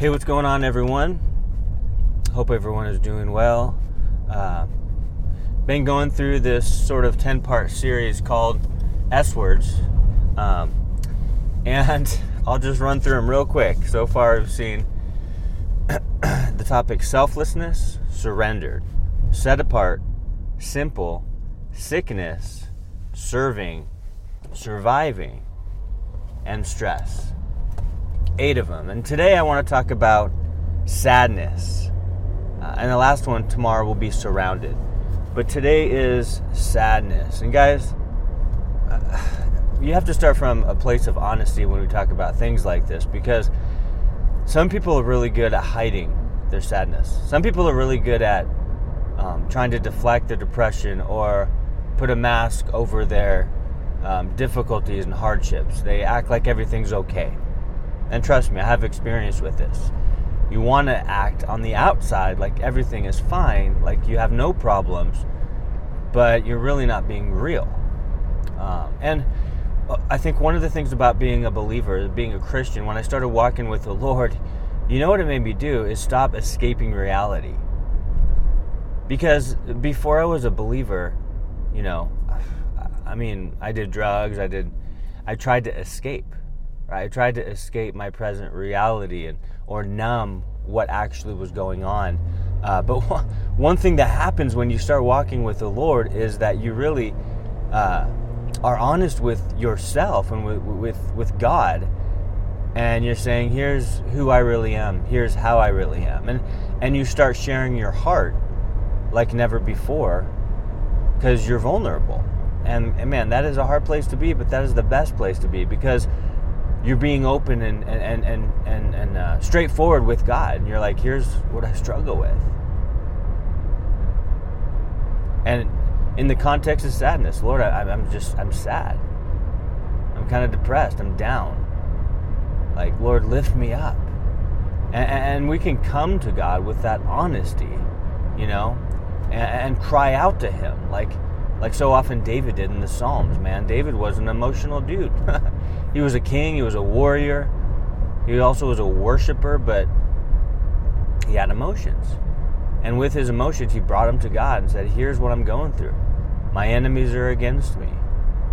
Hey, what's going on, everyone? Hope everyone is doing well. Uh, been going through this sort of 10 part series called S Words. Um, and I'll just run through them real quick. So far, I've seen the topic selflessness, surrendered, set apart, simple, sickness, serving, surviving, and stress eight of them. And today I want to talk about sadness. Uh, and the last one tomorrow will be surrounded. But today is sadness. And guys, uh, you have to start from a place of honesty when we talk about things like this because some people are really good at hiding their sadness. Some people are really good at um, trying to deflect their depression or put a mask over their um, difficulties and hardships. They act like everything's okay. And trust me, I have experience with this. You want to act on the outside like everything is fine, like you have no problems, but you're really not being real. Um, and uh, I think one of the things about being a believer, being a Christian, when I started walking with the Lord, you know what it made me do is stop escaping reality. Because before I was a believer, you know, I mean, I did drugs, I did, I tried to escape. I tried to escape my present reality and or numb what actually was going on. Uh, but one thing that happens when you start walking with the Lord is that you really uh, are honest with yourself and with, with with God, and you're saying, "Here's who I really am. Here's how I really am," and and you start sharing your heart like never before because you're vulnerable. And, and man, that is a hard place to be, but that is the best place to be because you're being open and and and and, and uh, straightforward with God, and you're like, here's what I struggle with, and in the context of sadness, Lord, I, I'm just I'm sad. I'm kind of depressed. I'm down. Like, Lord, lift me up, and, and we can come to God with that honesty, you know, and, and cry out to Him, like like so often David did in the Psalms. Man, David was an emotional dude. He was a king, he was a warrior, he also was a worshiper, but he had emotions. And with his emotions, he brought them to God and said, Here's what I'm going through. My enemies are against me.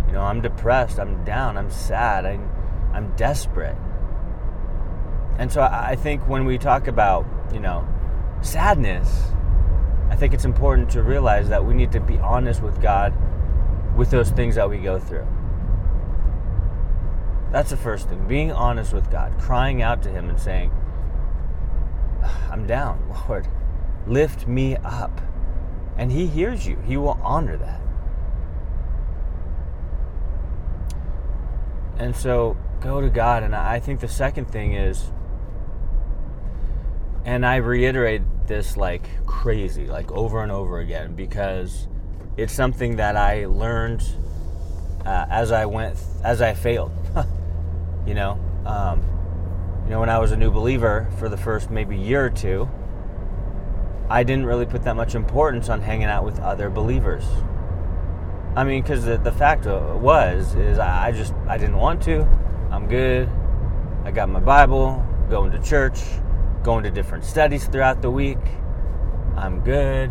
You know, I'm depressed, I'm down, I'm sad, I'm, I'm desperate. And so I think when we talk about, you know, sadness, I think it's important to realize that we need to be honest with God with those things that we go through. That's the first thing. Being honest with God, crying out to Him and saying, I'm down, Lord. Lift me up. And He hears you, He will honor that. And so go to God. And I think the second thing is, and I reiterate this like crazy, like over and over again, because it's something that I learned uh, as I went, as I failed. You know, um, you know, when I was a new believer for the first maybe year or two, I didn't really put that much importance on hanging out with other believers. I mean, because the, the fact was is I just I didn't want to. I'm good. I got my Bible, going to church, going to different studies throughout the week. I'm good.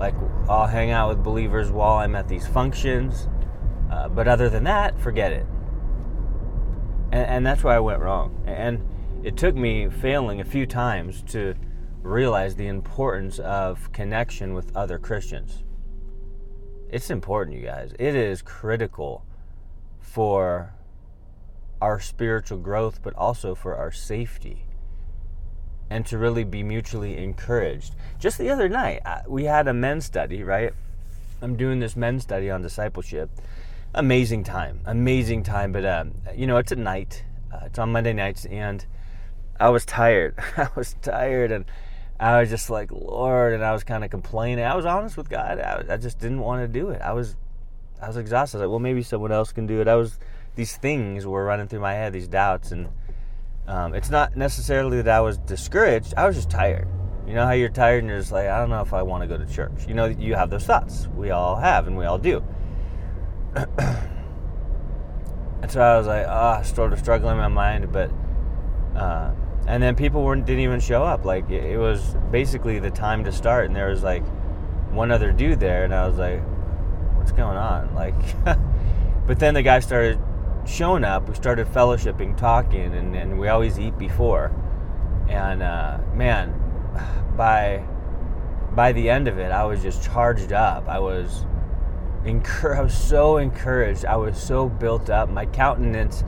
Like I'll hang out with believers while I'm at these functions. Uh, but other than that, forget it and, and that's where I went wrong. And it took me failing a few times to realize the importance of connection with other Christians. It's important, you guys. It is critical for our spiritual growth, but also for our safety and to really be mutually encouraged. Just the other night, we had a men's study, right? I'm doing this men's study on discipleship amazing time, amazing time. But um, you know, it's at night. Uh, it's on Monday nights, and I was tired. I was tired, and I was just like, Lord, and I was kind of complaining. I was honest with God. I, I, just didn't want to do it. I was, I was exhausted. I was like, well, maybe someone else can do it. I was, these things were running through my head, these doubts, and um, it's not necessarily that I was discouraged. I was just tired. You know how you're tired and you're just like, I don't know if I want to go to church. You know, you have those thoughts. We all have, and we all do. and so I was like, ah, oh, sort of struggling in my mind, but Uh, and then people weren't didn't even show up. Like it, it was basically the time to start, and there was like one other dude there, and I was like, "What's going on?" Like, but then the guy started showing up. We started fellowshipping, talking, and, and we always eat before. And uh, man, by by the end of it, I was just charged up. I was I was so encouraged. I was so built up. My countenance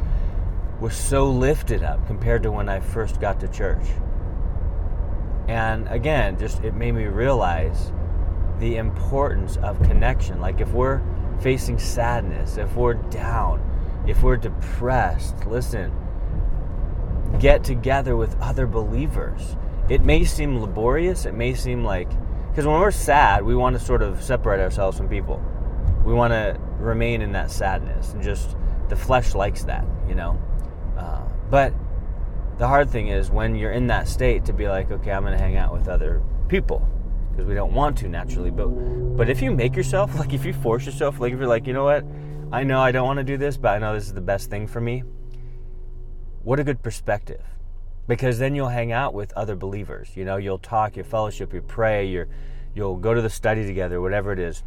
was so lifted up compared to when I first got to church. And again, just it made me realize the importance of connection. Like if we're facing sadness, if we're down, if we're depressed, listen, get together with other believers. It may seem laborious, it may seem like, because when we're sad, we want to sort of separate ourselves from people. We want to remain in that sadness, and just the flesh likes that, you know? Uh, but the hard thing is when you're in that state to be like, okay, I'm going to hang out with other people because we don't want to naturally. But but if you make yourself, like if you force yourself, like if you're like, you know what, I know I don't want to do this, but I know this is the best thing for me. What a good perspective. Because then you'll hang out with other believers. You know, you'll talk, you fellowship, you pray, you're, you'll go to the study together, whatever it is.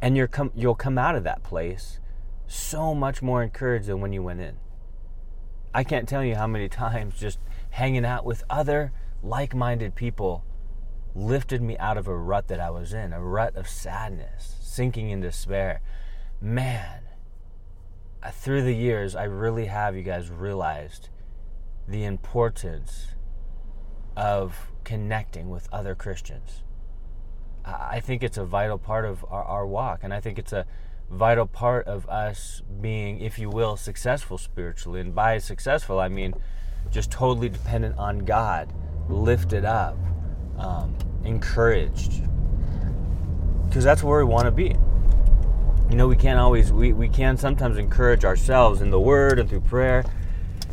And you're com- you'll come out of that place so much more encouraged than when you went in. I can't tell you how many times just hanging out with other like minded people lifted me out of a rut that I was in, a rut of sadness, sinking in despair man, uh, through the years, I really have you guys realized the importance of connecting with other Christians. I think it's a vital part of our, our, walk, and I think it's a vital part of us being, if you will, successful spiritually. And by successful, I mean just totally dependent on God, lifted up, um, encouraged. Because that's where we want to be you know we can't always we, we can sometimes encourage ourselves in the word and through prayer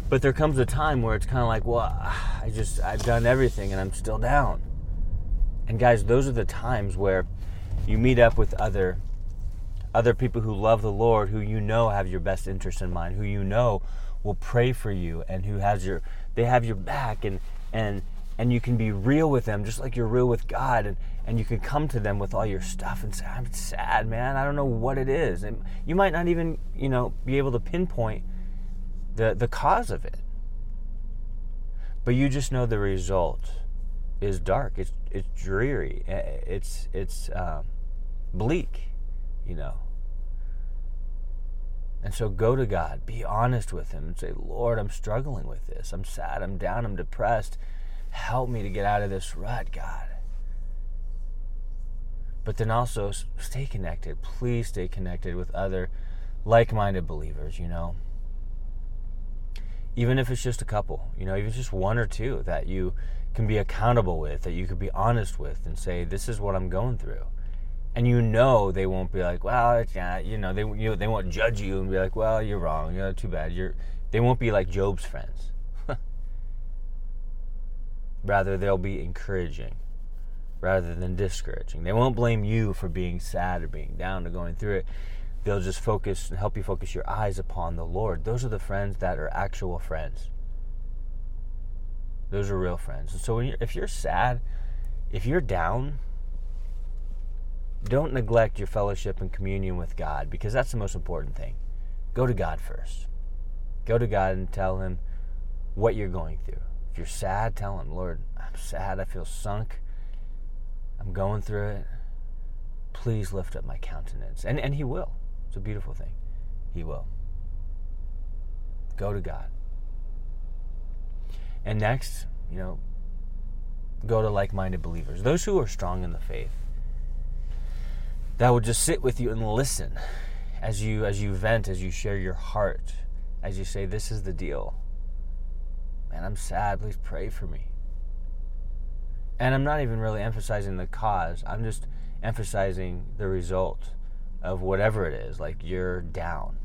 but there comes a time where it's kind of like well i just i've done everything and i'm still down and guys those are the times where you meet up with other other people who love the lord who you know have your best interest in mind who you know will pray for you and who has your they have your back and and and you can be real with them just like you're real with God. And, and you can come to them with all your stuff and say I'm sad man. I don't know what it is. And you might not even you know be able to pinpoint the the cause of it. But you just know the result is dark. It's it's dreary. It's it's um, bleak you know. And so go to God. Be honest with him and say Lord I'm struggling with this. I'm sad. I'm down. I'm depressed. Help me to get out of this rut, God. But then also stay connected. Please stay connected with other like minded believers, you know. Even if it's just a couple, you know, even just one or two that you can be accountable with, that you could be honest with and say, this is what I'm going through. And you know they won't be like, well, yeah, you know, they you they won't judge you and be like, well, you're wrong, you know, too bad. You're they won't be like Job's friends Rather, they'll be encouraging rather than discouraging. They won't blame you for being sad or being down or going through it. They'll just focus and help you focus your eyes upon the Lord. Those are the friends that are actual friends. Those are real friends. And so you're, if you're sad, if you're down, don't neglect your fellowship and communion with God because that's the most important thing. Go to God first. Go to God and tell Him what you're going through. If you're sad, tell him, Lord, I'm sad. I feel sunk. I'm going through it. Please lift up my countenance. And, and He will. It's a beautiful thing. He will. Go to God. And next, you know, go to like minded believers, those who are strong in the faith, that will just sit with you and listen as you as you vent, as you share your heart, as you say, This is the deal man, I'm sad. Please pray for me. And I'm not even really emphasizing the cause. I'm just emphasizing the result of whatever it is. Like you're down.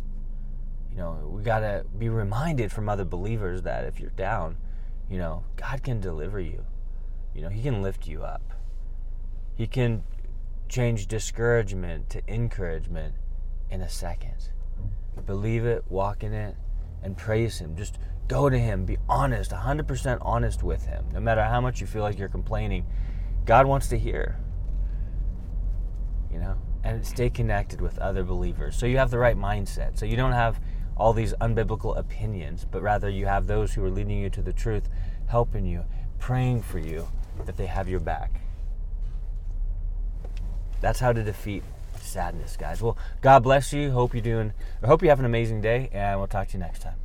You know, we got to be reminded from other believers that if you're down, you know, God can deliver you. You know, He can lift you up. He can change discouragement to encouragement in a second. Believe it, walk in it, and praise Him. Just Go to Him. Be honest, 100% honest with Him. No matter how much you feel like you're complaining, God wants to hear. You know? And stay connected with other believers. So you have the right mindset. So you don't have all these unbiblical opinions, but rather you have those who are leading you to the truth, helping you, praying for you that they have your back. That's how to defeat sadness, guys. Well, God bless you. Hope you're doing, I hope you have an amazing day, and we'll talk to you next time.